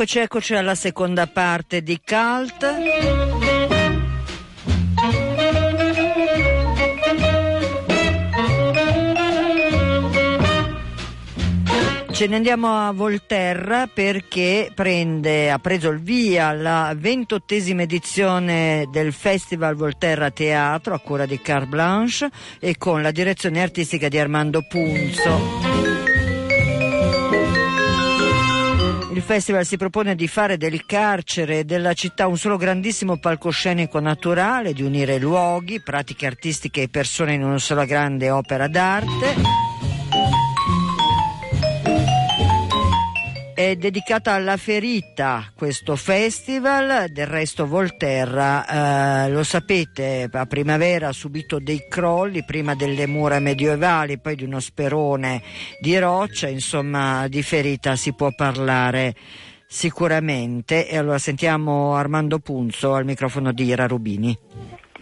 Eccoci, eccoci alla seconda parte di Cult. Ce ne andiamo a Volterra perché prende, ha preso il via la ventottesima edizione del Festival Volterra Teatro a cura di Car Blanche e con la direzione artistica di Armando Punzo. Festival si propone di fare del carcere e della città un solo grandissimo palcoscenico naturale, di unire luoghi, pratiche artistiche e persone in una sola grande opera d'arte. È dedicata alla ferita questo festival, del resto Volterra, eh, lo sapete, a primavera ha subito dei crolli, prima delle mura medievali, poi di uno sperone di roccia, insomma di ferita si può parlare sicuramente. E allora sentiamo Armando Punzo al microfono di Ira Rubini.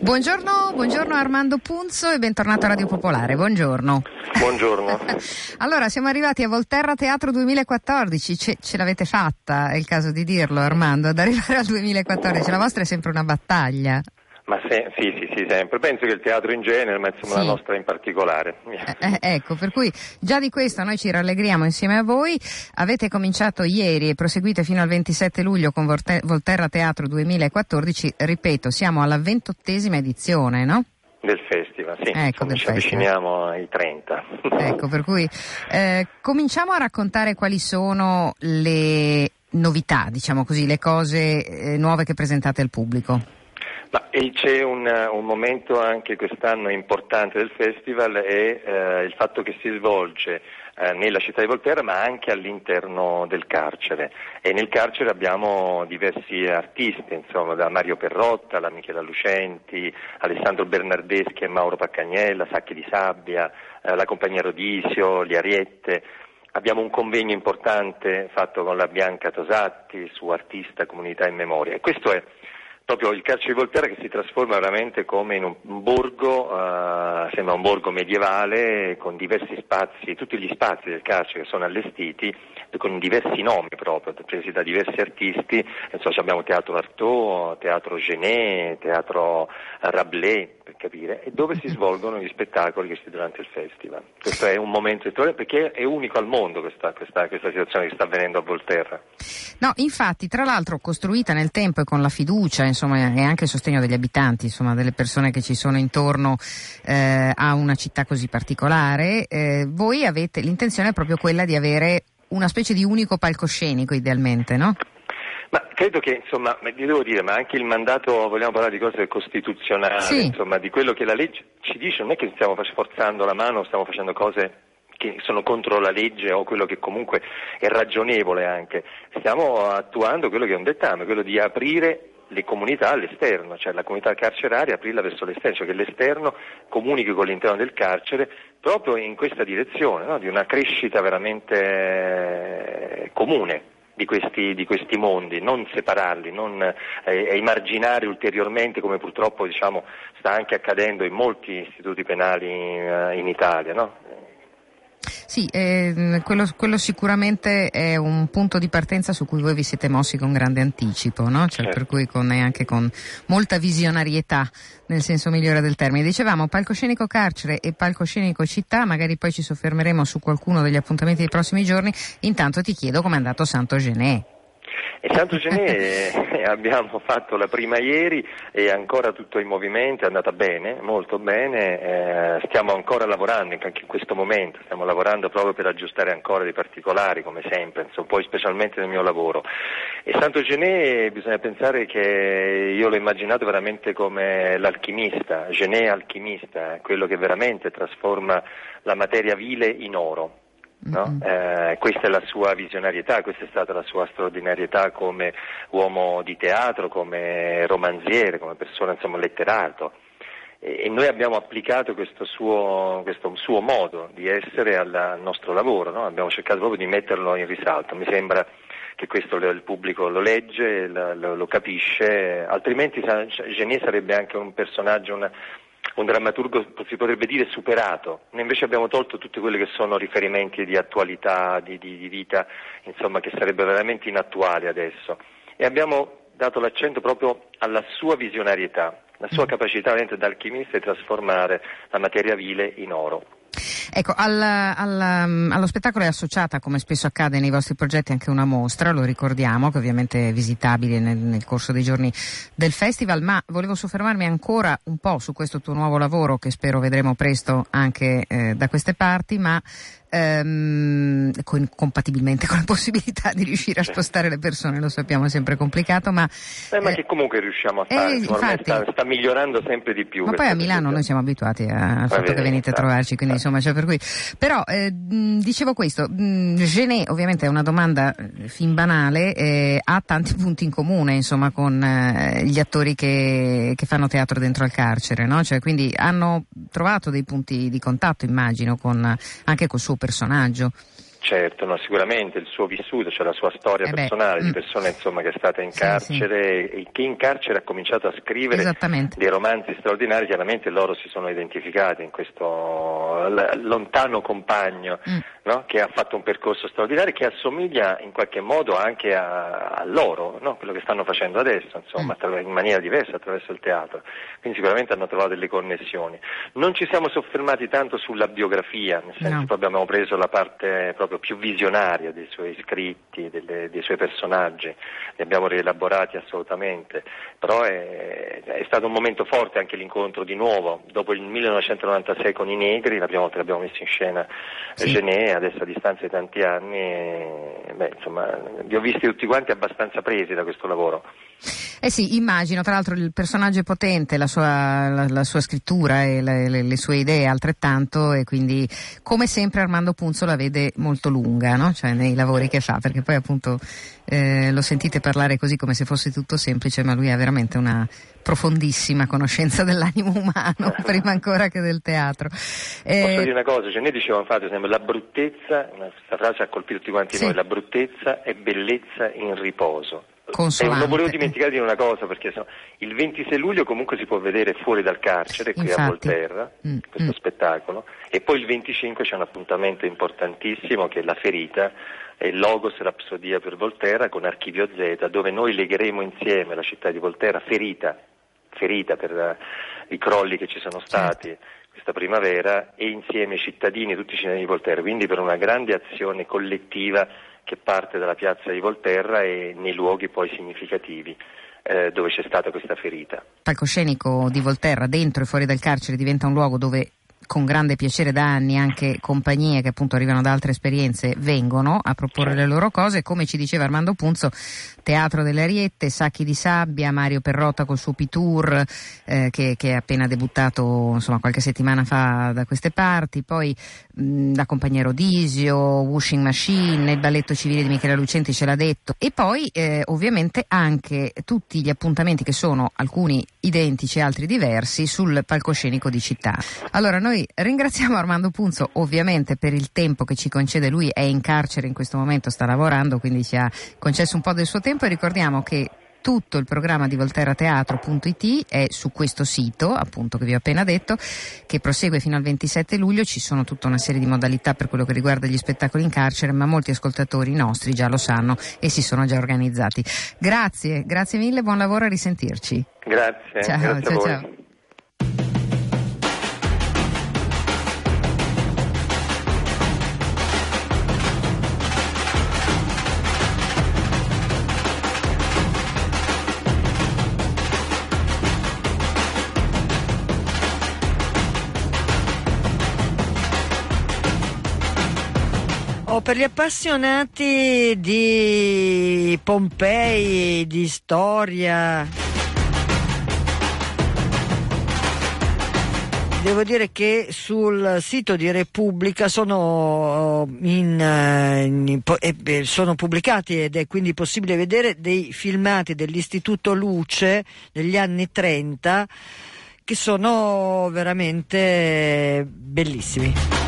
Buongiorno, buongiorno Armando Punzo e bentornato a Radio Popolare. Buongiorno. Buongiorno. allora, siamo arrivati a Volterra Teatro 2014. Ce, ce, l'avete fatta, è il caso di dirlo, Armando, ad arrivare al 2014. La vostra è sempre una battaglia. Ma se, sì, sì, sì, sempre. Penso che il teatro in genere, ma insomma sì. la nostra in particolare. Eh, eh, ecco, per cui già di questo noi ci rallegriamo insieme a voi. Avete cominciato ieri e proseguite fino al 27 luglio con Volterra Teatro 2014. Ripeto, siamo alla ventottesima edizione, no? Del festival, sì. Ecco, del ci festival. avviciniamo ai 30. Ecco, per cui eh, cominciamo a raccontare quali sono le novità, diciamo così, le cose eh, nuove che presentate al pubblico. Ma, c'è un, un, momento anche quest'anno importante del festival è eh, il fatto che si svolge eh, nella città di Volterra ma anche all'interno del carcere e nel carcere abbiamo diversi artisti, insomma, da Mario Perrotta, la Michela Lucenti, Alessandro Bernardeschi e Mauro Paccagnella, Sacchi di Sabbia, eh, la compagnia Rodisio, le Ariette. Abbiamo un convegno importante fatto con la Bianca Tosatti su artista, comunità e memoria e questo è proprio il carcere di Volterra che si trasforma veramente come in un, borgo, uh, sembra un borgo medievale con diversi spazi, tutti gli spazi del carcere sono allestiti con diversi nomi proprio, presi da diversi artisti, so, abbiamo Teatro Artaud, Teatro Genet, Teatro Rabelais, per capire, e dove si svolgono gli spettacoli che si durante il festival. Questo è un momento di perché è unico al mondo questa, questa, questa situazione che sta avvenendo a Volterra. No, infatti, tra l'altro costruita nel tempo e con la fiducia insomma, e anche il sostegno degli abitanti, insomma, delle persone che ci sono intorno eh, a una città così particolare, eh, voi avete l'intenzione proprio quella di avere una specie di unico palcoscenico idealmente, no? Ma credo che, insomma, vi devo dire, ma anche il mandato, vogliamo parlare di cose costituzionali, sì. insomma, di quello che la legge ci dice, non è che stiamo forzando la mano, stiamo facendo cose che sono contro la legge o quello che comunque è ragionevole anche, stiamo attuando quello che è un dettame, quello di aprire le comunità all'esterno, cioè la comunità carceraria aprirla verso l'esterno, cioè che l'esterno comunichi con l'interno del carcere proprio in questa direzione, no? di una crescita veramente eh, comune. Di questi, di questi, mondi, non separarli, non eh, ulteriormente come purtroppo diciamo, sta anche accadendo in molti istituti penali in, eh, in Italia. No? Sì, eh, quello, quello, sicuramente è un punto di partenza su cui voi vi siete mossi con grande anticipo, no? cioè, certo. per cui con, anche con molta visionarietà nel senso migliore del termine. Dicevamo palcoscenico carcere e palcoscenico città, magari poi ci soffermeremo su qualcuno degli appuntamenti dei prossimi giorni. Intanto ti chiedo com'è andato Santo Genè. E Santo Genè abbiamo fatto la prima ieri e ancora tutto in movimento, è andata bene, molto bene, eh, stiamo ancora lavorando anche in questo momento, stiamo lavorando proprio per aggiustare ancora dei particolari come sempre, insomma, poi specialmente nel mio lavoro. E Santo Genè bisogna pensare che io l'ho immaginato veramente come l'alchimista, Genè alchimista, quello che veramente trasforma la materia vile in oro. No? Eh, questa è la sua visionarietà, questa è stata la sua straordinarietà come uomo di teatro, come romanziere, come persona insomma, letterato. E, e noi abbiamo applicato questo suo, questo suo, modo di essere al, al nostro lavoro, no? abbiamo cercato proprio di metterlo in risalto. Mi sembra che questo il pubblico lo legge, lo, lo capisce, altrimenti Genier sarebbe anche un personaggio, una, un drammaturgo si potrebbe dire superato, noi invece abbiamo tolto tutti quelli che sono riferimenti di attualità, di, di, di vita, insomma, che sarebbero veramente inattuali adesso e abbiamo dato l'accento proprio alla sua visionarietà, la sua mm. capacità d'alchimista di trasformare la materia vile in oro. Ecco, al, al, um, allo spettacolo è associata, come spesso accade nei vostri progetti, anche una mostra, lo ricordiamo, che ovviamente è visitabile nel, nel corso dei giorni del festival, ma volevo soffermarmi ancora un po' su questo tuo nuovo lavoro, che spero vedremo presto anche eh, da queste parti, ma ehm, con, compatibilmente con la possibilità di riuscire a spostare le persone, lo sappiamo è sempre complicato, ma... Eh, ma che comunque riusciamo a fare, eh, infatti, sta, sta, migliorando sempre di più. Ma poi a Milano noi siamo abituati al fatto che venite a trovarci, quindi insomma cioè per cui... Però eh, dicevo questo, Genet ovviamente è una domanda eh, fin banale, eh, ha tanti punti in comune insomma con eh, gli attori che, che, fanno teatro dentro al carcere, no? cioè, quindi hanno trovato dei punti di contatto immagino con, anche col suo personaggio. Certo, no, sicuramente il suo vissuto, cioè la sua storia eh personale di mm. persona insomma, che è stata in sì, carcere sì. e che in carcere ha cominciato a scrivere dei romanzi straordinari, chiaramente loro si sono identificati in questo lontano compagno mm. No? che ha fatto un percorso straordinario che assomiglia in qualche modo anche a, a loro, no? quello che stanno facendo adesso, insomma, mm. in maniera diversa attraverso il teatro. Quindi sicuramente hanno trovato delle connessioni. Non ci siamo soffermati tanto sulla biografia, nel senso che abbiamo preso la parte proprio più visionaria dei suoi scritti, delle, dei suoi personaggi, li abbiamo rielaborati assolutamente, però è, è, stato un momento forte anche l'incontro di nuovo, dopo il 1996 con i Negri, la prima volta che abbiamo messo in scena sì. Genet, adesso a distanza di tanti anni, e, beh, insomma, vi ho visti tutti quanti abbastanza presi da questo lavoro. Eh sì, immagino, tra l'altro il personaggio è potente, la sua, la, la sua scrittura e le, le, le, sue idee altrettanto e quindi come sempre Armando Punzo la vede molto lunga, no? cioè nei lavori che fa, perché poi appunto eh, lo sentite parlare così come se fosse tutto semplice, ma lui ha veramente una profondissima conoscenza dell'animo umano, prima ancora che del teatro. Eh, Posso dire una cosa, cioè noi dicevamo infatti la bruttezza, questa frase ha colpito tutti quanti sì. noi, la bruttezza è bellezza in riposo. Consolante. Eh, non volevo dimenticare di una cosa, perché so, il 26 luglio comunque si può vedere fuori dal carcere, qui Infatti. a Volterra, mm, questo mm. spettacolo, e poi il 25 c'è un appuntamento importantissimo che è La Ferita, è il Logos Rapsodia per Volterra con Archivio Z, dove noi legheremo insieme la città di Volterra ferita, ferita per uh, i crolli che ci sono stati. Certo questa primavera e insieme i cittadini, tutti i cittadini di Volterra, quindi per una grande azione collettiva che parte dalla piazza di Volterra e nei luoghi poi significativi eh, dove c'è stata questa ferita. Il palcoscenico di Volterra dentro e fuori dal carcere diventa un luogo dove con grande piacere da anni anche compagnie che appunto arrivano da altre esperienze vengono a proporre le loro cose, come ci diceva Armando Punzo, Teatro delle Ariette, Sacchi di Sabbia, Mario Perrotta col suo P-Tour eh, che, che, è appena debuttato insomma, qualche settimana fa da queste parti, poi mh, la compagnia Rodisio, Washing Machine, il balletto civile di Michele Lucenti ce l'ha detto. E poi eh, ovviamente anche tutti gli appuntamenti che sono alcuni identici e altri diversi sul palcoscenico di città. Allora noi ringraziamo Armando Punzo ovviamente per il tempo che ci concede, lui è in carcere in questo momento, sta lavorando, quindi ci ha concesso un po' del suo tempo e ricordiamo che tutto il programma di volterrateatro.it è su questo sito, appunto che vi ho appena detto, che prosegue fino al 27 luglio. Ci sono tutta una serie di modalità per quello che riguarda gli spettacoli in carcere, ma molti ascoltatori nostri già lo sanno e si sono già organizzati. Grazie, grazie mille, buon lavoro a risentirci. Grazie. Ciao, grazie ciao, ciao. Per gli appassionati di Pompei, di storia, Devo dire che sul sito di Repubblica sono, in, in, eh, sono, pubblicati ed è quindi possibile vedere dei filmati dell'Istituto Luce degli anni 30 che sono veramente bellissimi.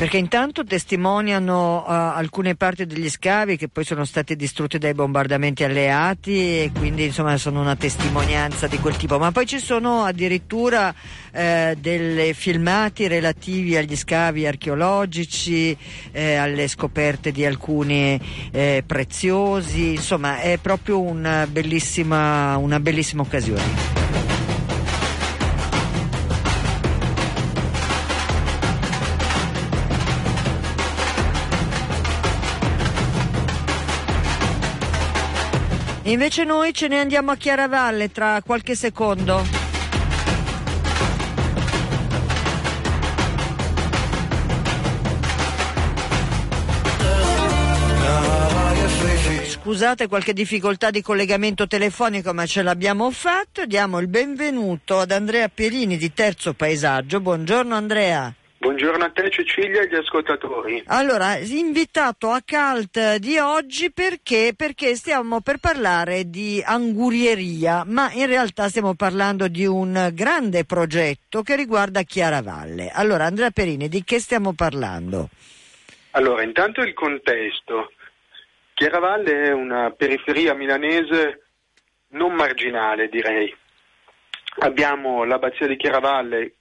Perché intanto testimoniano uh, alcune parti degli scavi che poi sono stati distrutti dai bombardamenti alleati e quindi insomma sono una testimonianza di quel tipo, ma poi ci sono addirittura eh, dei filmati relativi agli scavi archeologici, eh, alle scoperte di alcuni eh, preziosi, insomma è proprio una bellissima, una bellissima occasione. Invece noi ce ne andiamo a Chiaravalle tra qualche secondo. Scusate qualche difficoltà di collegamento telefonico, ma ce l'abbiamo fatto. Diamo il benvenuto ad Andrea Pierini di Terzo Paesaggio. Buongiorno Andrea. Buongiorno a te Cecilia e agli ascoltatori. Allora, invitato a Calt di oggi perché? Perché stiamo per parlare di angurieria, ma in realtà stiamo parlando di un grande progetto che riguarda Chiaravalle. Allora, Andrea Perini, di che stiamo parlando? Allora, intanto il contesto. Chiaravalle è una periferia milanese non marginale, direi. Abbiamo l'abbazia di Chiaravalle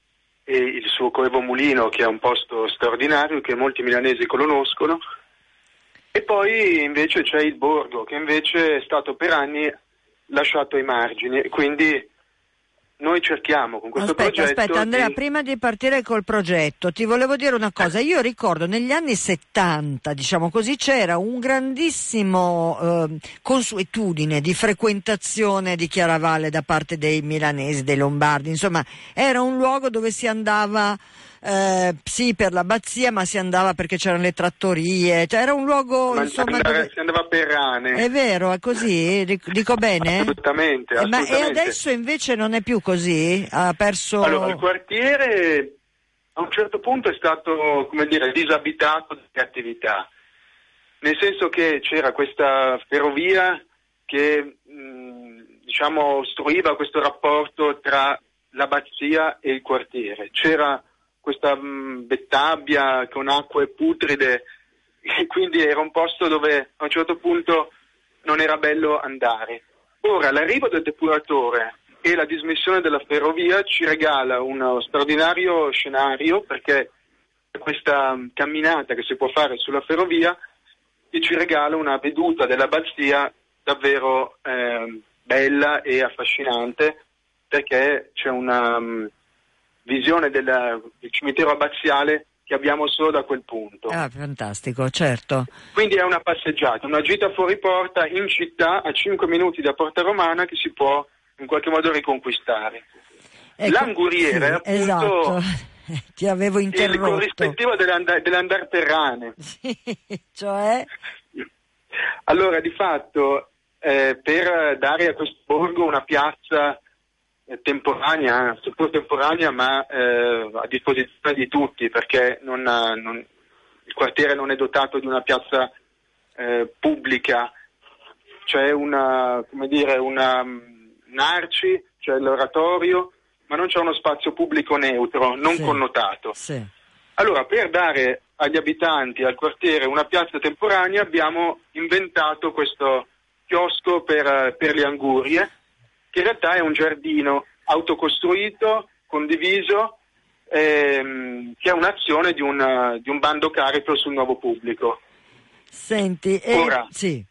e il suo Coevo Mulino che è un posto straordinario che molti milanesi conoscono. E poi invece c'è il borgo che invece è stato per anni lasciato ai margini. Quindi noi cerchiamo con questo aspetta, progetto. Aspetta, Andrea, di... prima di partire col progetto, ti volevo dire una cosa. Io ricordo negli anni 70, diciamo così, c'era un grandissimo eh, consuetudine di frequentazione di Chiaravalle da parte dei milanesi, dei lombardi. Insomma, era un luogo dove si andava eh, sì per l'abbazia ma si andava perché c'erano le trattorie cioè era un luogo ma insomma andare, dove... si andava per rane. È vero è così? Dico bene? assolutamente, eh, assolutamente. Ma, e adesso invece non è più così? Ha perso allora il quartiere a un certo punto è stato come dire disabitato di attività. Nel senso che c'era questa ferrovia che mh, diciamo ostruiva questo rapporto tra l'abbazia e il quartiere. C'era questa mh, mm, bettabbia con acque putride e quindi era un posto dove a un certo punto non era bello andare. Ora l'arrivo del depuratore e la dismissione della ferrovia ci regala uno straordinario scenario perché questa mm, camminata che si può fare sulla ferrovia e ci regala una veduta dell'abbazia davvero eh, bella e affascinante perché c'è una, mm, visione della, del cimitero abbaziale che abbiamo solo da quel punto. Ah, fantastico, certo. Quindi è una passeggiata, una gita fuori porta in città a 5 minuti da Porta Romana che si può in qualche modo riconquistare. Ecco, L'anguriere sì, appunto esatto. Ti avevo interrotto. Il corrispettivo dell'andar, dell'andar terrane. Sì, cioè? Allora, di fatto, eh, per dare a questo borgo una piazza temporanea, seppur temporanea, ma eh, a disposizione di tutti, perché non, non, il quartiere non è dotato di una piazza eh, pubblica, c'è una, come dire, una, un'arci, c'è l'oratorio, ma non c'è uno spazio pubblico neutro, non sì, connotato. Sì. Allora, per dare agli abitanti, al quartiere, una piazza temporanea, abbiamo inventato questo chiosco per, per le angurie, che in realtà è un giardino autocostruito, condiviso, ehm, che è un'azione di un, di un bando carico sul nuovo pubblico. Senti, eh, sì.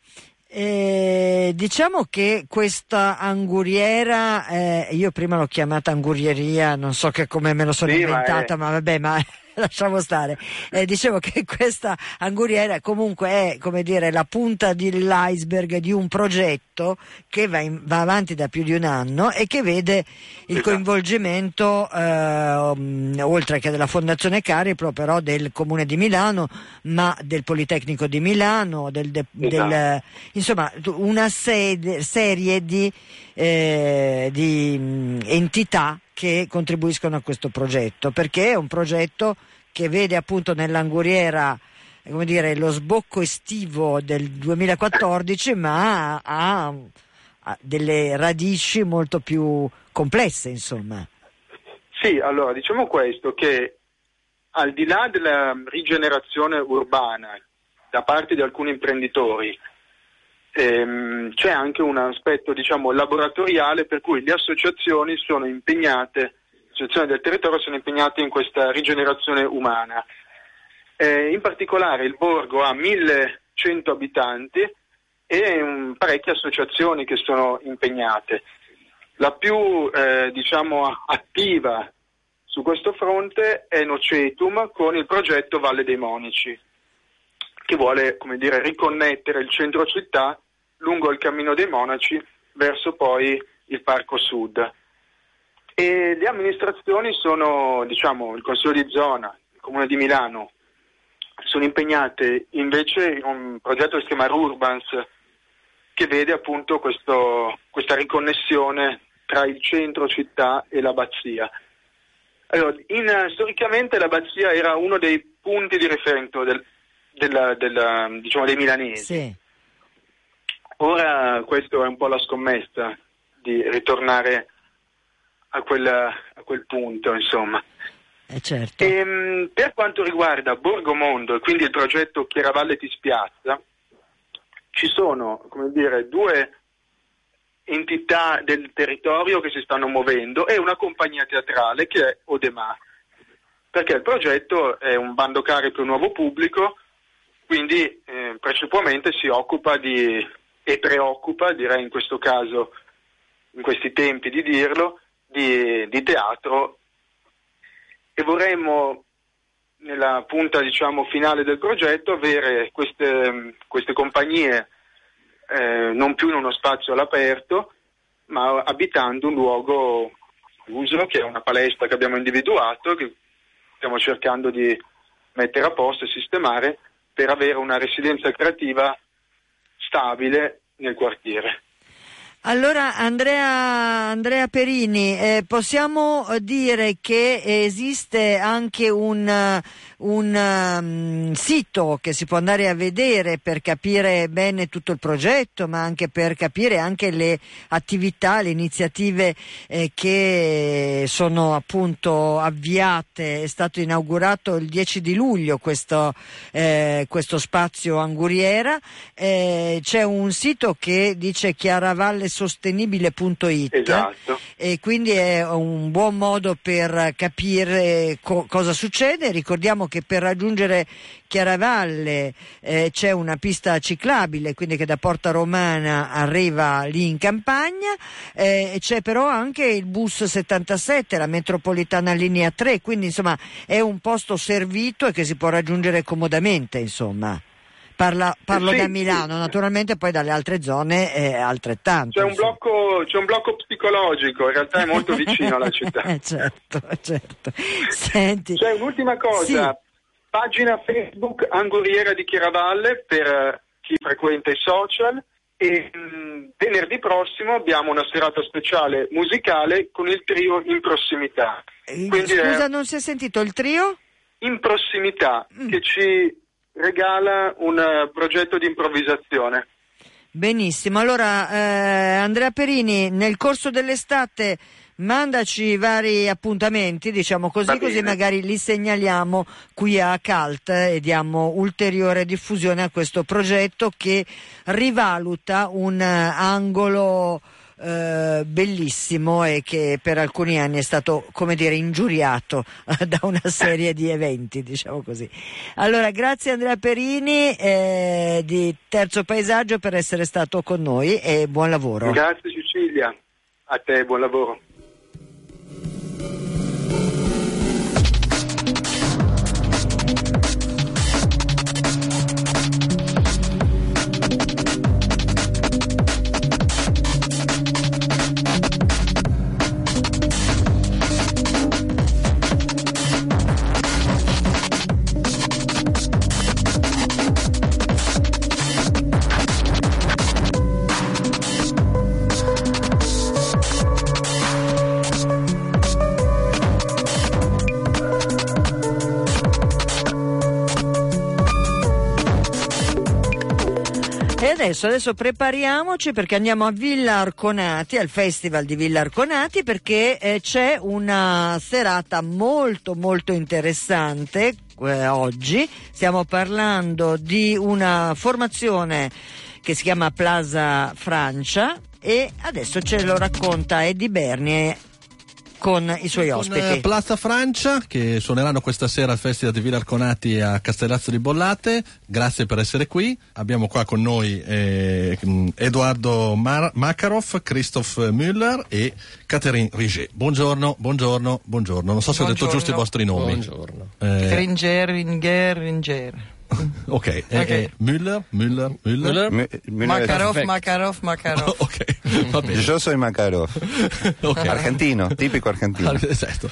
Eh, diciamo che questa anguriera, eh, io prima l'ho chiamata angurieria, non so che come me lo sono sì, inventata, ma, è... ma vabbè, ma lasciamo stare. Eh, dicevo che questa anguriera comunque è come dire, la punta dell'iceberg di un progetto che va, in, va, avanti da più di un anno e che vede il esatto. coinvolgimento, eh, oltre che della Fondazione Cariplo, però del Comune di Milano, ma del Politecnico di Milano, del, de, esatto. del, insomma una sede, serie di, eh, di mh, entità che contribuiscono a questo progetto, perché è un progetto che vede appunto nell'anguriera come dire, lo sbocco estivo del 2014, ma ha, ha delle radici molto più complesse, insomma. Sì, allora diciamo questo, che al di là della rigenerazione urbana da parte di alcuni imprenditori, ehm, c'è anche un aspetto diciamo, laboratoriale per cui le associazioni sono impegnate, associazioni del territorio sono impegnate in questa rigenerazione umana. Eh, in particolare il borgo ha 1100 abitanti e um, parecchie associazioni che sono impegnate. La più eh, diciamo, attiva su questo fronte è Nocetum con il progetto Valle dei Monici, che vuole dire, riconnettere il centro città lungo il cammino dei Monaci verso poi il Parco Sud. E le amministrazioni sono, diciamo, il Consiglio di zona, il Comune di Milano, sono impegnate invece in un progetto che si chiama Rurbans, che vede appunto questo, questa riconnessione tra il centro città e l'abbazia. Allora, in, storicamente l'abbazia era uno dei punti di riferimento del, della, della, diciamo, dei milanesi. Sì. Ora questo è un po' la scommessa di ritornare a quel, a quel punto, insomma. Eh certo. e, ehm, per quanto riguarda Borgomondo e quindi il progetto Chiaravalle ti spiazza, ci sono come dire, due entità del territorio che si stanno muovendo e una compagnia teatrale che è Odemà, perché il progetto è un bando cari per un nuovo pubblico, quindi eh, precipuamente si occupa di, e preoccupa, direi in questo caso, in questi tempi di dirlo, di, di teatro e vorremmo nella punta diciamo, finale del progetto avere queste, queste compagnie eh, non più in uno spazio all'aperto, ma abitando un luogo uso, che è una palestra che abbiamo individuato, che stiamo cercando di mettere a posto e sistemare per avere una residenza creativa stabile nel quartiere. Allora Andrea, Andrea Perini, eh, possiamo dire che esiste anche un, un um, sito che si può andare a vedere per capire bene tutto il progetto, ma anche per capire anche le attività, le iniziative eh, che sono appunto avviate. È stato inaugurato il 10 di luglio questo, eh, questo spazio anguriera. Eh, c'è un sito che dice chiaravallesostenibile.it esatto. e quindi è un buon modo per capire co- cosa succede. Ricordiamo che per raggiungere Chiaravalle eh, c'è una pista ciclabile, quindi che da Porta Romana arriva lì in campagna, eh, c'è però anche il bus 77, la metropolitana linea 3, quindi insomma è un posto servito e che si può raggiungere comodamente, insomma. Parla, parlo sì, da Milano, sì. naturalmente poi dalle altre zone è altrettanto. C'è un, blocco, c'è un, blocco, psicologico, in realtà è molto vicino alla città. Eh, certo, certo. Senti. C'è un'ultima cosa, sì. pagina Facebook Anguriera di Chiaravalle per eh, chi frequenta i social e mh, mm, venerdì prossimo abbiamo una serata speciale musicale con il trio in prossimità. Eh, Quindi Scusa, è... non si è sentito il trio? In prossimità, mm. che ci regala un uh, progetto di improvvisazione. Benissimo, allora eh, Andrea Perini nel corso dell'estate mandaci vari appuntamenti, diciamo così, così magari li segnaliamo qui a CALT e diamo ulteriore diffusione a questo progetto che rivaluta un angolo eh, bellissimo e che per alcuni anni è stato, come dire, ingiuriato da una serie di eventi, diciamo così. Allora, grazie Andrea Perini eh, di Terzo Paesaggio per essere stato con noi e buon lavoro. Grazie Cecilia, a te buon lavoro. Adesso, adesso prepariamoci perché andiamo a Villa Arconati, al Festival di Villa Arconati, perché eh, c'è una serata molto molto interessante eh, oggi. Stiamo parlando di una formazione che si chiama Plaza Francia e adesso ce lo racconta Eddie Bernie con i suoi con, ospiti. Eh, Plaza Francia che suoneranno questa sera al Festival di Villa Arconati a Castellazzo di Bollate. Grazie per essere qui. Abbiamo qua con noi eh, Edoardo Mar- Makarov, Christoph Müller e Catherine Riget. Buongiorno, buongiorno, buongiorno. Non so se buongiorno. ho detto giusto i vostri nomi. Buongiorno. Eh, Ringer, Ringer, Ringer. ok, eh, okay. Eh, Müller, Müller, Müller. Müller. M- Makarov, Makarov, Makarov. ok, va bene. Io sono Makarov. okay. Argentino, tipico argentino. esatto.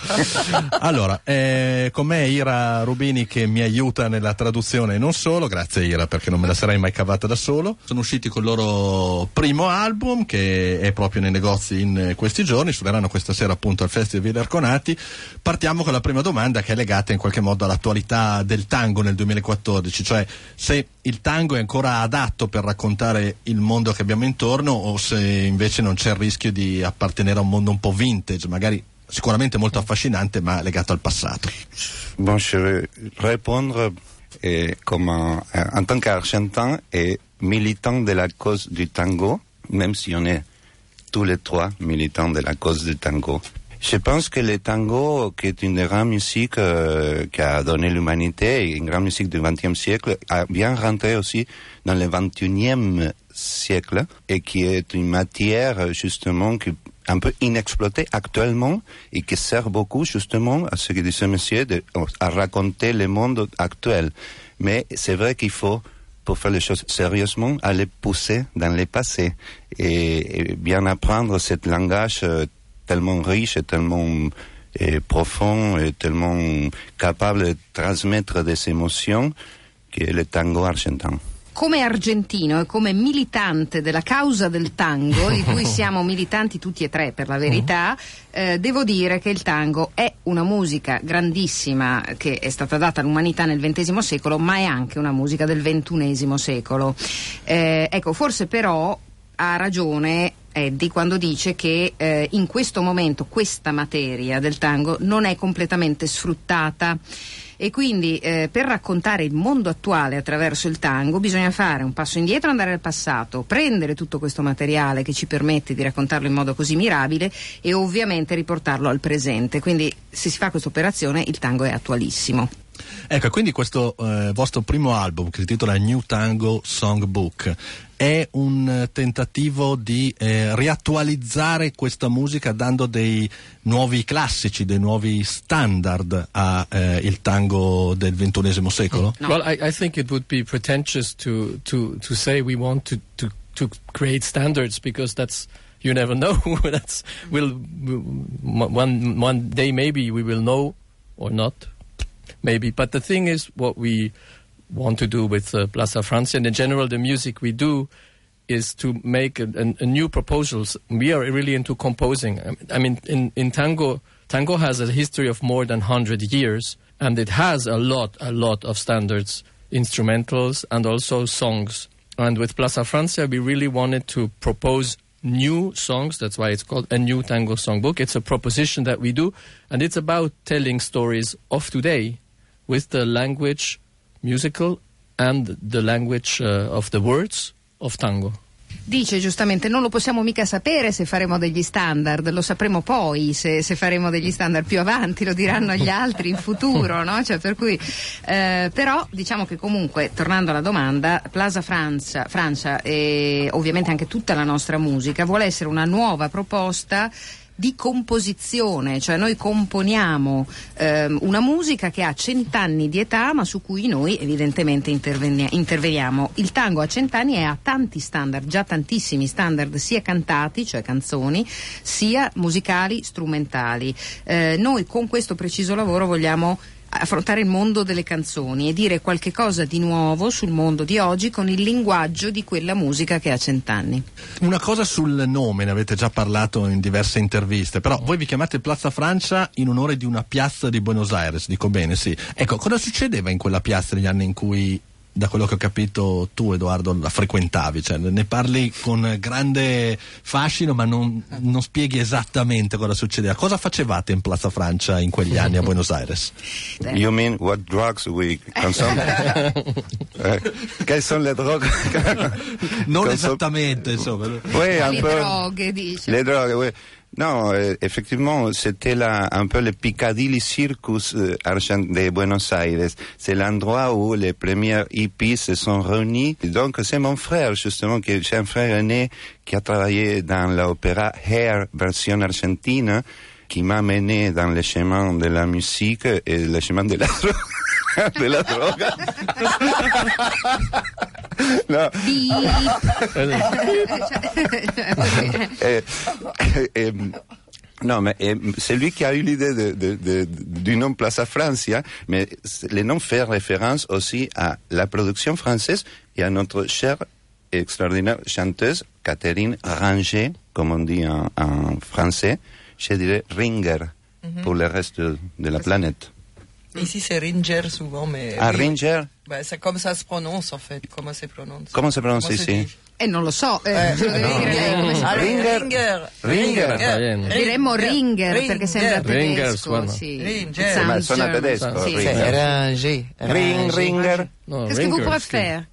allora, eh, con me Ira Rubini che mi aiuta nella traduzione e non solo, grazie Ira perché non me la sarei mai cavata da solo. Sono usciti con il loro primo album che è proprio nei negozi in questi giorni, suoneranno questa sera appunto al Festival Villa Arconati. Partiamo con la prima domanda che è legata in qualche modo all'attualità del tango nel 2014 cioè se il tango è ancora adatto per raccontare il mondo che abbiamo intorno o se invece non c'è il rischio di appartenere a un mondo un po' vintage, magari sicuramente molto affascinante ma legato al passato. Bon, je vais répondre et comme un, en tant qu'argentin et militant de la cause du tango, même si on est tous les trois militants de la cause du tango. Je pense que le tango, qui est une des grandes musiques euh, qui a donné l'humanité, une grande musique du XXe siècle, a bien rentré aussi dans le XXIe siècle et qui est une matière justement qui un peu inexploitée actuellement et qui sert beaucoup justement à ce que disait monsieur à raconter le monde actuel. Mais c'est vrai qu'il faut pour faire les choses sérieusement, aller pousser dans le passé et, et bien apprendre ce langage euh, tellement riche et tellement et profond et tellement capable de trasmettere des émotions che è il tango argentino. Come argentino e come militante della causa del tango, di cui siamo militanti tutti e tre per la verità, eh, devo dire che il tango è una musica grandissima che è stata data all'umanità nel XX secolo, ma è anche una musica del XXI secolo. Eh, ecco, forse però ha ragione Eddie quando dice che eh, in questo momento questa materia del tango non è completamente sfruttata e quindi eh, per raccontare il mondo attuale attraverso il tango bisogna fare un passo indietro, andare al passato, prendere tutto questo materiale che ci permette di raccontarlo in modo così mirabile e ovviamente riportarlo al presente. Quindi se si fa questa operazione il tango è attualissimo. Ecco, quindi questo eh, vostro primo album che si intitola New Tango Songbook è un tentativo di eh, riattualizzare questa musica dando dei nuovi classici, dei nuovi standard al eh, tango del ventunesimo secolo? No. Well, I, I, think it would be pretentious to, to, to say we want to, to, to create standards because that's you never know. that's will one one day maybe we will know or not maybe. But the thing is, what we want to do with uh, Plaza Francia and in general the music we do is to make a, a, a, new proposals. We are really into composing. I mean, in, in tango, tango has a history of more than 100 years, and it has a lot, a lot of standards, instrumentals, and also songs. And with Plaza Francia, we really wanted to propose new songs. That's why it's called a new tango songbook. It's a proposition that we do, and it's about telling stories of today with the language musical and the language uh, of the words of tango. Dice giustamente, non lo possiamo mica sapere se faremo degli standard, lo sapremo poi se, se faremo degli standard più avanti, lo diranno gli altri in futuro, no? Cioè, per cui, eh, però diciamo che comunque, tornando alla domanda, Plaza Francia, Francia e ovviamente anche tutta la nostra musica vuole essere una nuova proposta di composizione, cioè noi componiamo ehm, una musica che ha cent'anni di età ma su cui noi evidentemente interveniamo. Il tango ha cent'anni e ha tanti standard, già tantissimi standard sia cantati, cioè canzoni, sia musicali, strumentali. Eh, noi con questo preciso lavoro vogliamo affrontare il mondo delle canzoni e dire qualche cosa di nuovo sul mondo di oggi con il linguaggio di quella musica che ha cent'anni. Una cosa sul nome, ne avete già parlato in diverse interviste, però voi vi chiamate Piazza Francia in onore di una piazza di Buenos Aires, dico bene, sì. Ecco, cosa succedeva in quella piazza negli anni in cui da quello che ho capito tu Edoardo la frequentavi, cioè ne parli con grande fascino ma non, non spieghi esattamente cosa succedeva. Cosa facevate in Plaza Francia in quegli anni a Buenos Aires? You mean what drugs we consume? eh, quelle sono le droghe? non Consum- esattamente, insomma. Oui, Le droghe, dice. Les drogues, oui. Non, effectivement, c'était là un peu le Piccadilly Circus argent- de Buenos Aires. C'est l'endroit où les premiers hippies se sont réunis. Donc, c'est mon frère, justement, qui j'ai un frère aîné qui a travaillé dans l'opéra Hair version argentine, qui m'a mené dans le chemin de la musique et le chemin de la. de la drogue. non. Et- et- non, mais et c'est lui qui a eu l'idée de, de- de- du nom Plaza Francia, mais le nom fait référence aussi à la production française et à notre chère et extraordinaire chanteuse Catherine Ranger, comme on dit en, en français, je dirais Ringer pour le reste de la planète. Ici, c'est Ringer souvent, mais. Ah, oui. Ringer Bah, c'est comme ça se prononce, en fait. Comment se prononce Comment ça prononce se ici Eh, non lo so, eh, Eh, no. Ah, pronuncia? Ringer. Ringer. Ringer. Ringer. Diremmo Ringer, perché sembra Ringer, tedesco. suona. Sì. Ringer. Ma suona tedesco, Sì. Ringer. C'est Ringer. Ring, Ringer. No, Qu'est-ce que vous Ringer, préférez?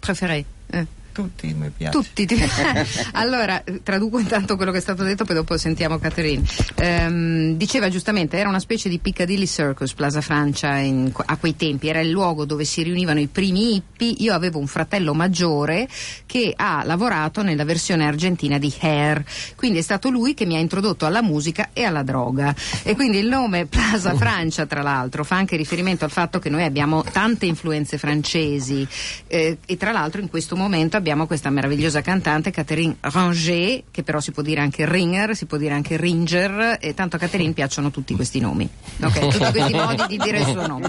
Préférez? Eh. Tutti mi piace. Tutti. ti- allora, traduco intanto quello che è stato detto, poi dopo sentiamo Catherine. Ehm, diceva giustamente, era una specie di Piccadilly Circus, Plaza Francia in- a quei tempi, era il luogo dove si riunivano i primi hippie. Io avevo un fratello maggiore che ha lavorato nella versione argentina di Hair, quindi è stato lui che mi ha introdotto alla musica e alla droga. E quindi il nome Plaza Francia, tra l'altro, fa anche riferimento al fatto che noi abbiamo tante influenze francesi eh, e tra l'altro in questo momento abbiamo questa meravigliosa cantante Catherine Ranger, che però si può dire anche Ringer, si può dire anche Ringer, e tanto a Catherine piacciono tutti questi nomi. Ok, tutti questi modi di dire il suo nome.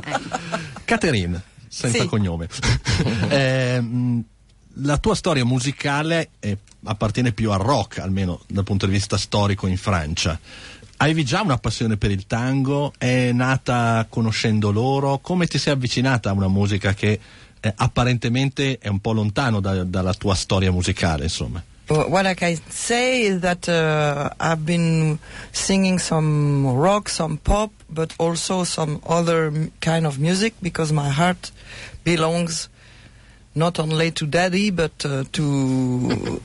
Caterine, senza Sì. cognome. Ehm, la tua storia musicale eh, appartiene più al rock, almeno dal punto di vista storico in Francia. Avevi già una passione per il tango? È nata conoscendo loro? Come ti sei avvicinata a una musica che eh, apparentemente è un po' lontano da- dalla tua storia musicale, insomma? Wh- What I can say is that uh, I've been singing some rock, some pop, but also some other kind of music because my heart belongs not only to daddy but uh, to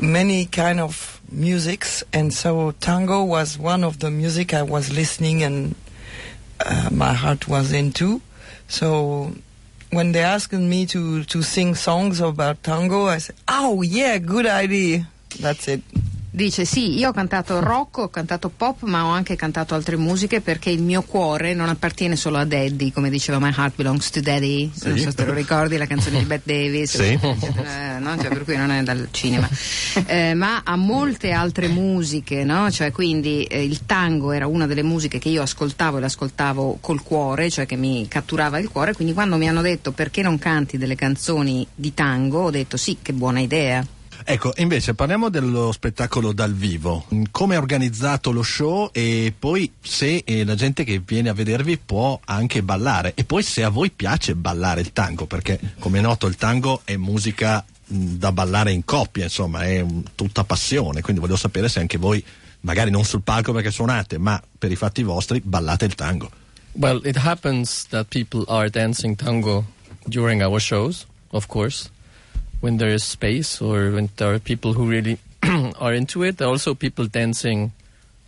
many kind of musics and so tango was one of the music I was listening and uh, my heart was into so when they asked me to, to sing songs about tango, I said, "Oh yeah, good idea." That's it. Dice sì, io ho cantato rock, ho cantato pop, ma ho anche cantato altre musiche perché il mio cuore non appartiene solo a Daddy, come diceva My Heart Belongs to Daddy, non so se te lo ricordi, la canzone di Bette Davis, Sì. eh, no? Cioè, per cui non è dal cinema, Eh, ma a molte altre musiche, no? cioè, quindi eh, il tango era una delle musiche che io ascoltavo e l'ascoltavo col cuore, cioè che mi catturava il cuore, quindi quando mi hanno detto perché non canti delle canzoni di tango, ho detto sì, che buona idea. Ecco, invece parliamo dello spettacolo dal vivo. Come è organizzato lo show e poi se eh, la gente che viene a vedervi può anche ballare e poi se a voi piace ballare il tango, perché come è noto il tango è musica mh, da ballare in coppia, insomma, è un- tutta passione, quindi volevo sapere se anche voi, magari non sul palco perché suonate, ma per i fatti vostri ballate il tango. Well, it happens that people are dancing tango during our shows, of course, when there is space or when there are people who really are into it. There are also people dancing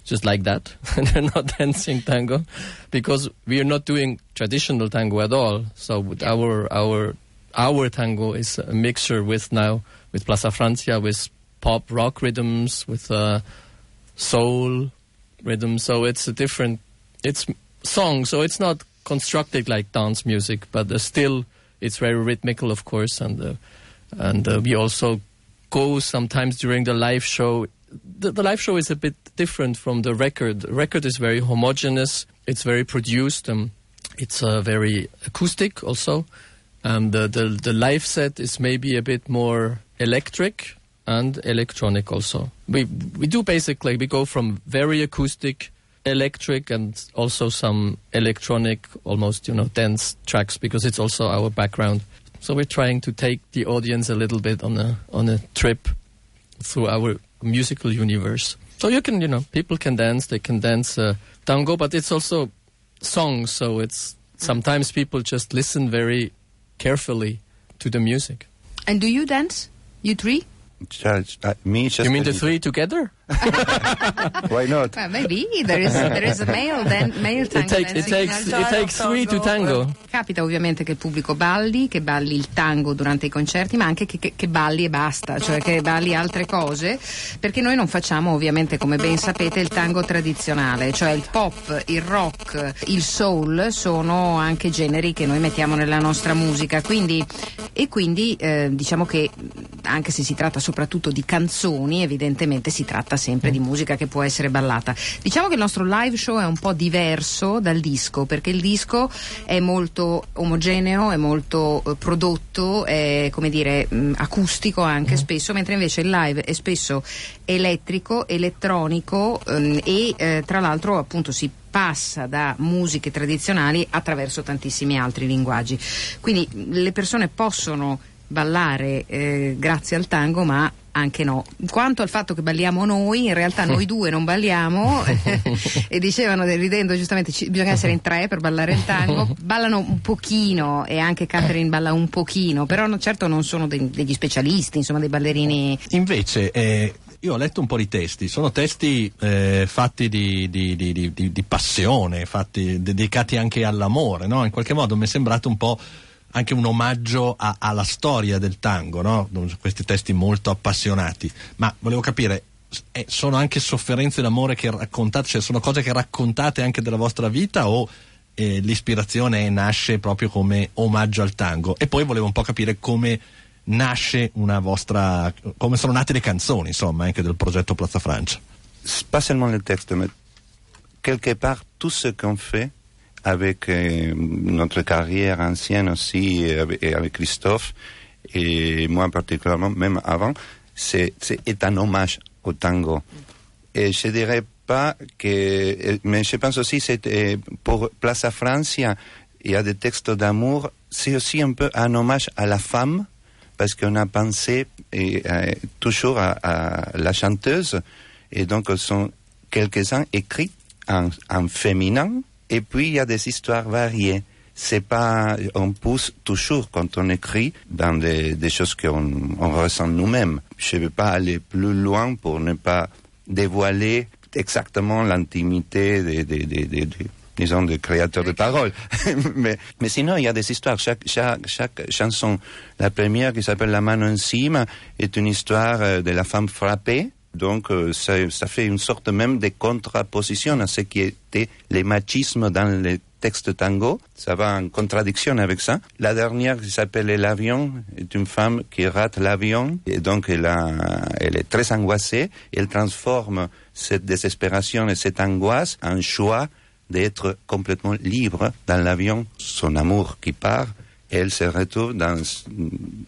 just like that. They're not dancing tango because we are not doing traditional tango at all. So our our our tango is a mixture with now with Plaza Francia with pop rock rhythms with uh, soul rhythm. So it's a different, it's song. So it's not constructed like dance music, but uh, still it's very rhythmical, of course. And uh, and uh, we also go sometimes during the live show. The, the live show is a bit different from the record. The record is very homogenous. It's very produced. Um, it's uh, very acoustic also. And the, the the live set is maybe a bit more electric and electronic also. We we do basically we go from very acoustic, electric, and also some electronic, almost you know dance tracks because it's also our background. So we're trying to take the audience a little bit on a on a trip through our musical universe. So you can, you know, people can dance. They can dance uh, tango, but it's also songs. So it's sometimes people just listen very carefully to the music. And do you dance? You three? Just, uh, me, just you mean the three together? Why not? Well, maybe there is there is a male then male It tango takes it dancing. takes it takes three to tango. Capita ovviamente che il pubblico balli, che balli il tango durante i concerti, ma anche che, che- che balli e basta, cioè che balli altre cose, perché noi non facciamo ovviamente, come ben sapete, il tango tradizionale, cioè il pop, il rock, il soul sono anche generi che noi mettiamo nella nostra musica, quindi, e quindi eh, diciamo che anche se si tratta soprattutto di canzoni, evidentemente si tratta sempre di musica che può essere ballata. Diciamo che il nostro live show è un po' diverso dal disco, perché il disco è molto omogeneo, è molto eh, prodotto, è come dire mh, acustico anche spesso, mentre invece il live è spesso elettrico, elettronico ehm, e eh, tra l'altro appunto si passa da musiche tradizionali attraverso tantissimi altri linguaggi. Quindi le persone possono ballare eh, grazie al tango, ma anche no. Quanto al fatto che balliamo noi, in realtà noi due non balliamo e dicevano ridendo giustamente ci- bisogna essere in tre per ballare il tango. Ballano un pochino e anche Catherine balla un pochino, però no- certo non sono de- degli specialisti, insomma dei ballerini Invece, eh, io ho letto un po' di testi, sono testi eh, fatti di, di- di- di- passione, fatti, dedicati anche all'amore, no? In qualche modo mi è sembrato un po' anche un omaggio a- alla storia del tango, no? Questi testi molto appassionati. Ma volevo capire, eh, sono anche sofferenze d'amore che raccontate, cioè sono cose che raccontate anche della vostra vita o eh, l'ispirazione nasce proprio come omaggio al tango? E poi volevo un po' capire come nasce una vostra come sono nate le canzoni insomma anche del progetto Plaza Francia pas seulement le texte, mais quelque part tout ce qu'on fait avec euh, notre carrière ancienne aussi, et avec, et avec Christophe, et moi particulièrement, même avant, c'est, c'est est un hommage au tango. Et je dirais pas que, euh, mais je pense aussi c'est euh, pour Plaza Francia, il y a des textes d'amour, c'est aussi un peu un hommage à la femme, parce qu'on a pensé euh, toujours à, la chanteuse, et donc ce sont quelques-uns écrits en féminin, et puis il y a des histoires variées. C'est pas, on pousse toujours quand on écrit dans des, des choses qu'on on ressent nous-mêmes. Je ne veux pas aller plus loin pour ne pas dévoiler exactement l'intimité des, des, des, des- disons, des créateurs de paroles. mais, mais sinon, il y a des histoires. Chaque, chaque, chaque chanson, la première qui s'appelle La mano encima, est une histoire euh, de la femme frappée. Donc, euh, ça, ça fait une sorte même de contraposition à ce qui était les machismes dans les textes tango. Ça va en contradiction avec ça. La dernière qui s'appelle L'avion est une femme qui rate l'avion et donc elle, a, elle est très angoissée. Elle transforme cette désespération et cette angoisse en choix d'être complètement libre dans l'avion. Son amour qui part, elle se retrouve dans,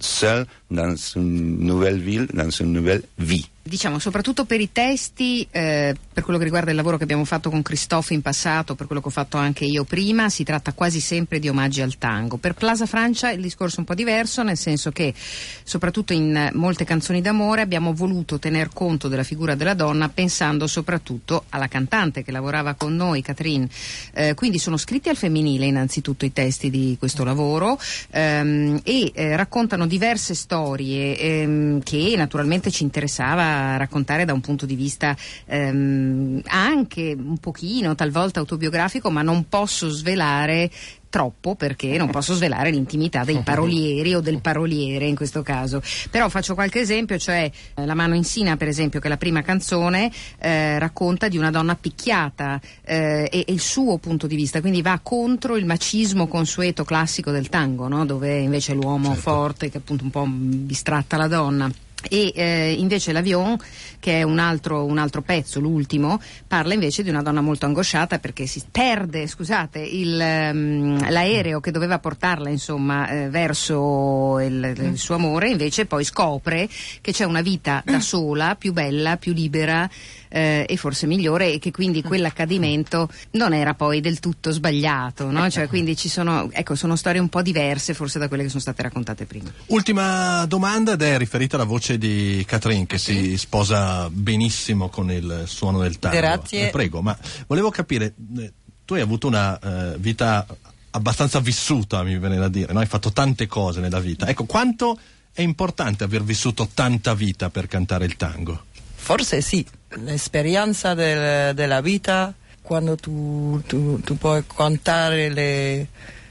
seule dans une nouvelle ville, dans une nouvelle vie. Diciamo, soprattutto per i testi, eh, per quello che riguarda il lavoro che abbiamo fatto con Christophe in passato, per quello che ho fatto anche io prima, si tratta quasi sempre di omaggi al tango. Per Plaza Francia il discorso è un po' diverso, nel senso che soprattutto in molte canzoni d'amore abbiamo voluto tener conto della figura della donna pensando soprattutto alla cantante che lavorava con noi, Catherine. Eh, quindi sono scritti al femminile innanzitutto i testi di questo lavoro ehm, e eh, raccontano diverse storie ehm, che naturalmente ci interessava raccontare da un punto di vista ehm, anche un pochino, talvolta autobiografico, ma non posso svelare troppo perché non posso svelare l'intimità dei parolieri o del paroliere in questo caso. Però faccio qualche esempio, cioè eh, La mano in Sina, per esempio, che è la prima canzone, eh, racconta di una donna picchiata eh, e, e il suo punto di vista, quindi va contro il macismo consueto classico del tango, no? dove invece l'uomo forte che appunto un po' bistratta la donna. E eh, invece l'Avion, che è un altro, un altro pezzo, l'ultimo, parla invece di una donna molto angosciata perché si perde, scusate, il, ehm, l'aereo che doveva portarla insomma eh, verso il, il suo amore, invece poi scopre che c'è una vita da sola, più bella, più libera, eh, e forse migliore e che quindi quell'accadimento non era poi del tutto sbagliato, no? cioè, quindi ci sono, ecco, sono storie un po' diverse forse da quelle che sono state raccontate prima. Ultima domanda ed è riferita alla voce di Catherine che si sposa benissimo con il suono del tango. Grazie. Eh, prego, ma volevo capire, eh, tu hai avuto una eh, vita abbastanza vissuta, mi viene da dire, no? hai fatto tante cose nella vita. Ecco, quanto è importante aver vissuto tanta vita per cantare il tango? Forse sì, l'esperienza del- della vita, quando tu, tu- tu puoi cantare le,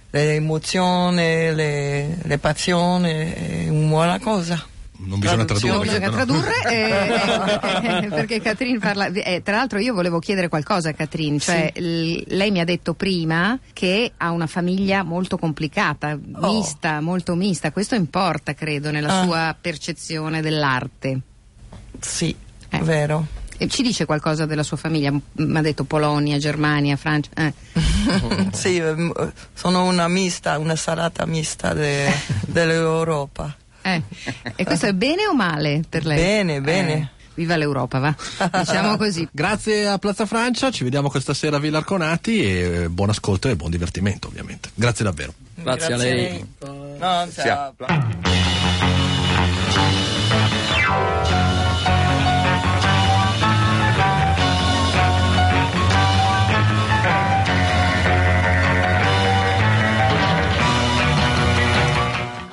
le emozioni, le, le passioni, è una buona cosa. Non bisogna tradurre. Bisogna no? tradurre eh, eh, perché Catherine parla. eh, tra l'altro, io volevo chiedere qualcosa a Catherine. Cioè, l- lei mi ha detto prima che ha una famiglia molto complicata, Oh. mista, molto mista. Questo importa, credo, nella Ah. sua percezione dell'arte. Sì, Eh. vero. E ci dice qualcosa della sua famiglia? Mi ha detto Polonia, Germania, Francia. eh. sì, sono una mista, una salata mista de- dell'Europa. Eh. E questo è bene o male per lei? Bene, bene. Eh, viva l'Europa, va. Diciamo così. Grazie a Plaza Francia, ci vediamo questa sera a Villa Arconati e buon ascolto e buon divertimento ovviamente. Grazie davvero. Grazie a lei. No, ciao.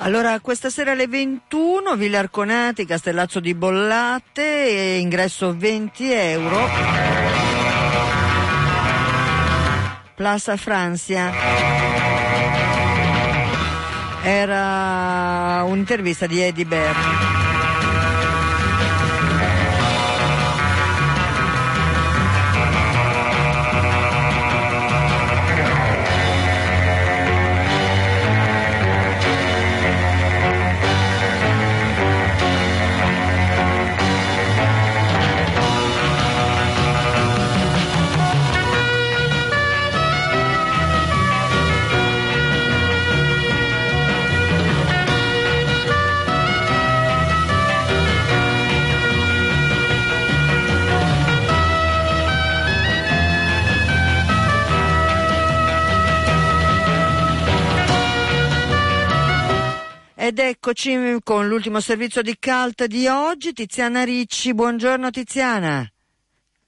Allora, questa sera alle 21, Villa Arconati, Castellazzo di Bollate, ingresso 20 euro. Plaza Francia. Era un'intervista di Eddie Berni. Ed eccoci con l'ultimo servizio di CALT di oggi, Tiziana Ricci. Buongiorno Tiziana.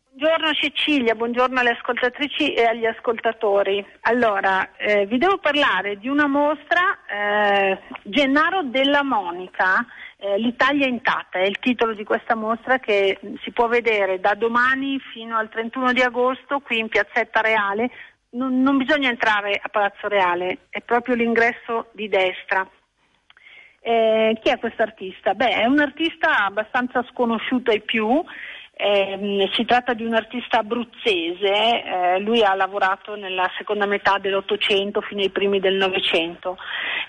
Buongiorno Cecilia, buongiorno alle ascoltatrici e agli ascoltatori. Allora, eh, vi devo parlare di una mostra, eh, Gennaro della Monica, eh, L'Italia intatta, è il titolo di questa mostra che si può vedere da domani fino al 31 di agosto qui in Piazzetta Reale. Non, non bisogna entrare a Palazzo Reale, è proprio l'ingresso di destra. Eh, chi è questo artista? Beh, è un artista abbastanza sconosciuto ai più, ehm, si tratta di un artista abruzzese, eh, lui ha lavorato nella seconda metà dell'Ottocento fino ai primi del Novecento.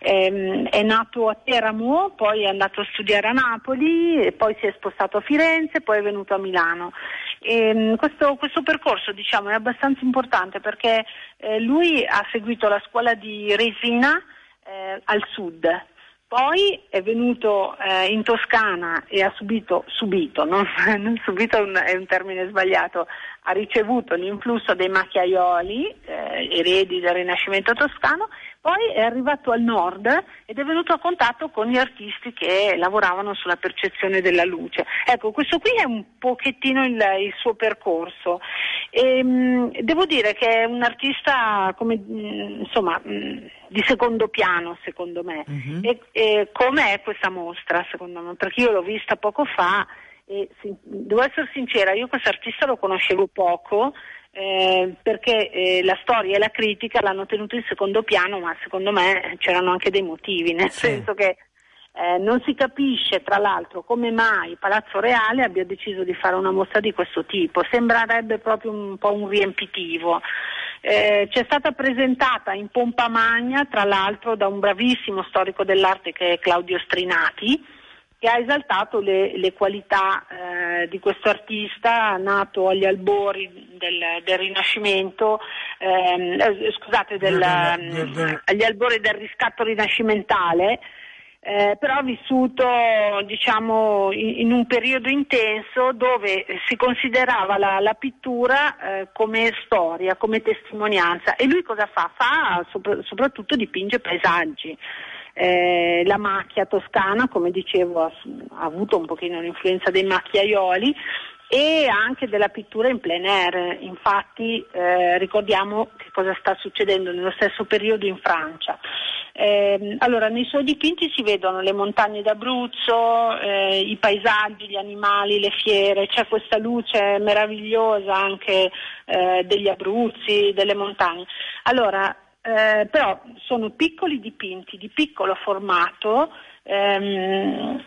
Ehm, è nato a Teramo, poi è andato a studiare a Napoli, poi si è spostato a Firenze, poi è venuto a Milano. Ehm, questo, questo percorso diciamo, è abbastanza importante perché eh, lui ha seguito la scuola di Resina eh, al sud, poi è venuto eh, in Toscana e ha subito, subito, non, non subito un, è un termine sbagliato, ha ricevuto l'influsso dei macchiaioli, eh, eredi del Rinascimento toscano, poi è arrivato al nord ed è venuto a contatto con gli artisti che lavoravano sulla percezione della luce. Ecco, questo qui è un pochettino il, il suo percorso. Ehm, devo dire che è un artista come, mh, insomma, mh, di secondo piano, secondo me. E, e come è questa mostra, secondo me? Perché io l'ho vista poco fa e sin- devo essere sincera, io questo artista lo conoscevo poco. eh, perché eh, la storia e la critica l'hanno tenuto in secondo piano, ma secondo me c'erano anche dei motivi, nel senso che eh, non si capisce tra l'altro come mai Palazzo Reale abbia deciso di fare una mostra di questo tipo, sembrerebbe proprio un po' un riempitivo. Eh, c'è stata presentata in pompa magna, tra l'altro, da un bravissimo storico dell'arte che è Claudio Strinati, che ha esaltato le, le qualità eh, di questo artista nato agli albori del, del Rinascimento, ehm, eh, scusate, del, Del- del- agli albori del riscatto rinascimentale, eh, però ha vissuto diciamo, in, in, un periodo intenso dove si considerava la, la pittura eh, come storia, come testimonianza e lui cosa fa? Fa sopra, soprattutto dipinge paesaggi. Eh, la macchia toscana, come dicevo, ha, ha avuto un pochino l'influenza dei macchiaioli e anche della pittura in plein air. Infatti eh, ricordiamo che cosa sta succedendo nello stesso periodo in Francia. Eh, allora, nei suoi dipinti si vedono le montagne d'Abruzzo, eh, i paesaggi, gli animali, le fiere, c'è questa luce meravigliosa anche eh, degli Abruzzi, delle montagne. Allora, eh, però sono piccoli dipinti di piccolo formato, ehm,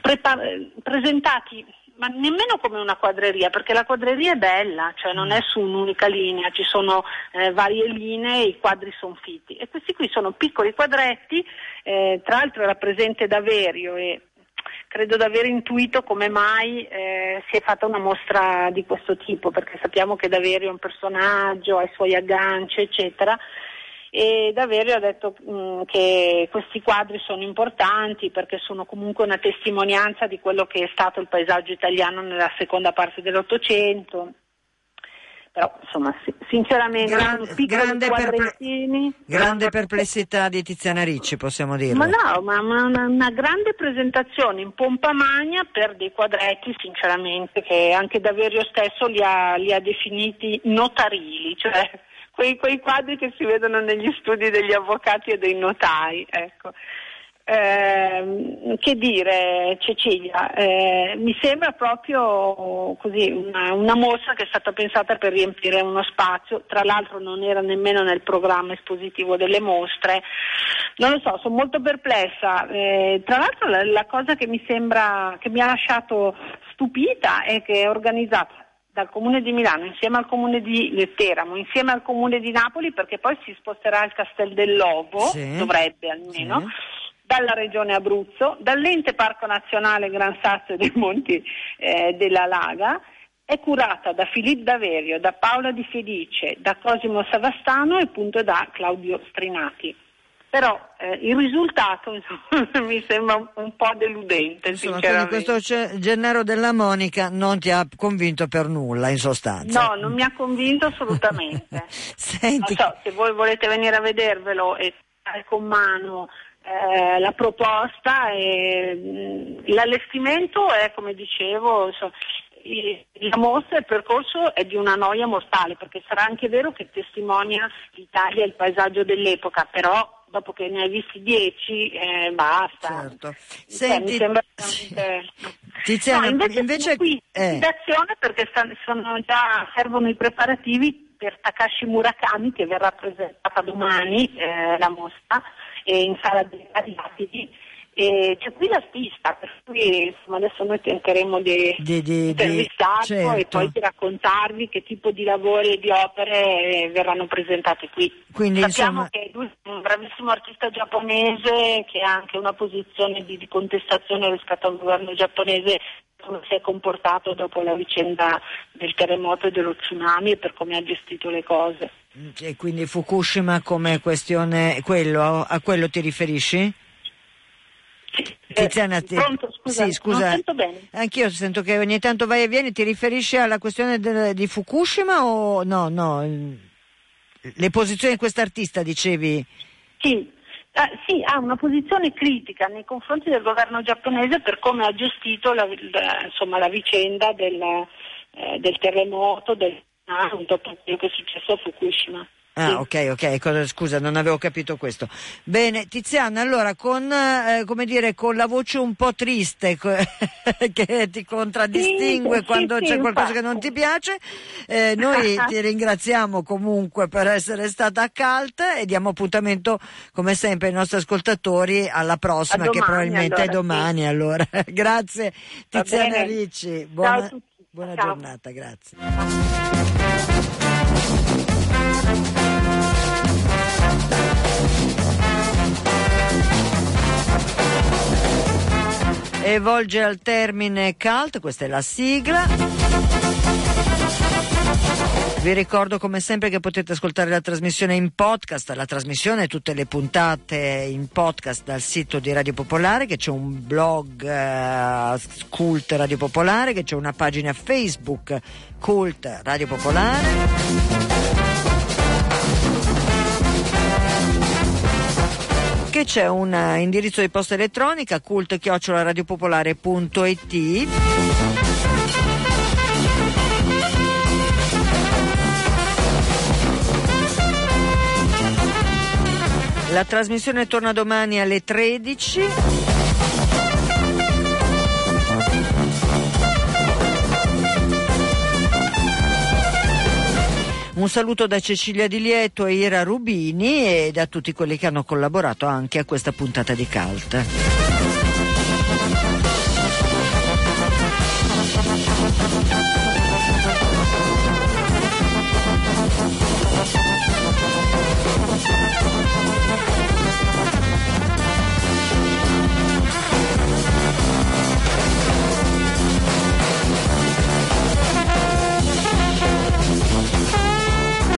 prepar- presentati ma nemmeno come una quadreria, perché la quadreria è bella, cioè non è su un'unica linea, ci sono eh, varie linee e i quadri sono fitti. E questi qui sono piccoli quadretti, eh, tra l'altro era presente Daverio e credo di aver intuito come mai eh, si è fatta una mostra di questo tipo, perché sappiamo che Daverio è un personaggio, ha i suoi agganci, eccetera e Daverio ha detto mh, mm, che questi quadri sono importanti perché sono comunque una testimonianza di quello che è stato il paesaggio italiano nella seconda parte dell'Ottocento. Però insomma, sinceramente, Gran, grande, perple- grande perplessità di Tiziana Ricci, possiamo dire. Ma no, ma, ma una, una, grande presentazione in pompa magna per dei quadretti, sinceramente, che anche Daverio stesso li ha, li ha definiti notarili, cioè quei, quei, quadri che si vedono negli studi degli avvocati e dei notai. Ecco. Eh, che dire Cecilia, eh, mi sembra proprio così una, una, mostra che è stata pensata per riempire uno spazio, tra l'altro non era nemmeno nel programma espositivo delle mostre, non lo so, sono molto perplessa, eh, tra l'altro la, la, cosa che mi sembra, che mi ha lasciato stupita è che è organizzata dal Comune di Milano insieme al Comune di Teramo, insieme al Comune di Napoli perché poi si sposterà al Castel del Lobo, sì. dovrebbe almeno, sì. dalla Regione Abruzzo, dall'Ente Parco Nazionale Gran Sasso dei Monti eh, della Laga, è curata da Filippo Daverio, da Paola Di Felice, da Cosimo Savastano e appunto da Claudio Strinati però eh, il risultato insomma, mi sembra un, po' deludente. Insomma, questo Gennaro della Monica non ti ha convinto per nulla, in sostanza. No, non mi ha convinto assolutamente. Senti... So, se voi volete venire a vedervelo e fare con mano eh, la proposta, e, mh, l'allestimento è, come dicevo, so, la mostra, il percorso è di una noia mortale, perché sarà anche vero che testimonia l'Italia e il paesaggio dell'epoca, però dopo che ne hai visti dieci, eh, basta. Certo. Senti, cioè, mi sembra veramente... Tiziana, no, invece, invece qui eh. perché stanno, già, servono i preparativi per Takashi Murakami che verrà presentata domani eh, la mostra in sala dei Rapidi e c'è qui l'artista, per cui insomma, adesso noi tenteremo di, di, di intervistarlo certo. e poi di raccontarvi che tipo di lavori e di opere verranno presentate qui. Quindi, Sappiamo insomma... che lui è un bravissimo artista giapponese che ha anche una posizione di, di contestazione rispetto al governo giapponese come si è comportato dopo la vicenda del terremoto e dello tsunami e per come ha gestito le cose. E quindi Fukushima come questione, quello, a quello ti riferisci? Tiziana, eh, pronto, scusa, sì, scusa. Anch'io sento che ogni tanto vai e vieni, ti riferisci alla questione de, di Fukushima o no, no? Le posizioni di quest'artista dicevi? Sì. Ah, sì, ha una posizione critica nei confronti del governo giapponese per come ha gestito la, la, insomma, la vicenda del, eh, del terremoto, del dopo quello che è successo a Fukushima. Ah, ok, ok, scusa, non avevo capito questo. Bene, Tiziana, allora con, eh, come dire, con la voce un po' triste che ti contraddistingue sì, quando sì, c'è sì, qualcosa che non ti piace, eh, noi ti ringraziamo comunque per essere stata a CALT e diamo appuntamento, come sempre, ai nostri ascoltatori alla prossima, domani, che probabilmente allora, è domani. Allora. grazie Tiziana Ricci, buona, buona giornata, grazie. E volge al termine cult, questa è la sigla. Vi ricordo come sempre che potete ascoltare la trasmissione in podcast, la trasmissione e tutte le puntate in podcast dal sito di Radio Popolare, che c'è un blog eh, Cult Radio Popolare, che c'è una pagina Facebook Cult Radio Popolare. Che c'è un eh, indirizzo di posta elettronica cult-radiopopolare.it La trasmissione torna domani alle 13. Un saluto da Cecilia Di Lieto e Ira Rubini e da tutti quelli che hanno collaborato anche a questa puntata di Cult.